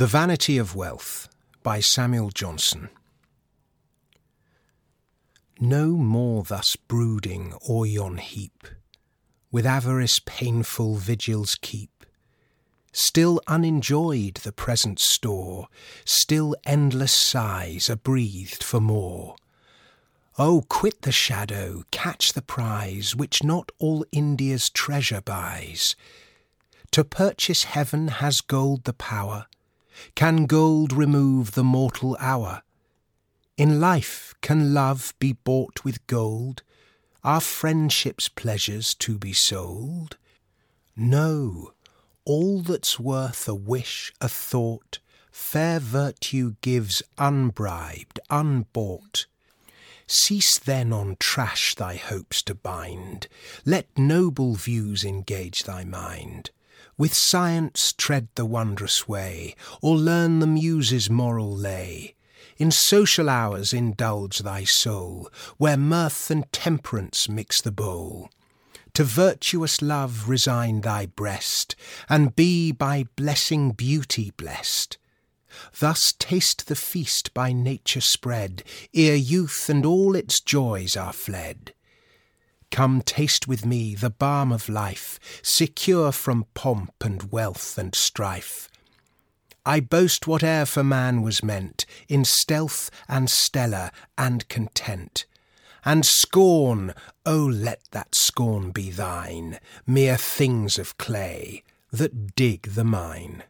The Vanity of Wealth by Samuel Johnson. No more thus brooding o'er yon heap, with avarice painful vigils keep. Still unenjoyed the present store, still endless sighs are breathed for more. Oh, quit the shadow, catch the prize, which not all India's treasure buys. To purchase heaven has gold the power can gold remove the mortal hour? In life can love be bought with gold? Are friendship's pleasures to be sold? No, all that's worth a wish, a thought, fair virtue gives unbribed, unbought. Cease then on trash thy hopes to bind, let noble views engage thy mind. With science tread the wondrous way, or learn the muse's moral lay. In social hours indulge thy soul, where mirth and temperance mix the bowl. To virtuous love resign thy breast, and be by blessing beauty blessed. Thus taste the feast by nature spread, ere youth and all its joys are fled. Come taste with me the balm of life, secure from pomp and wealth and strife. I boast whate'er for man was meant, in stealth and Stella and content. And scorn, oh let that scorn be thine, mere things of clay that dig the mine.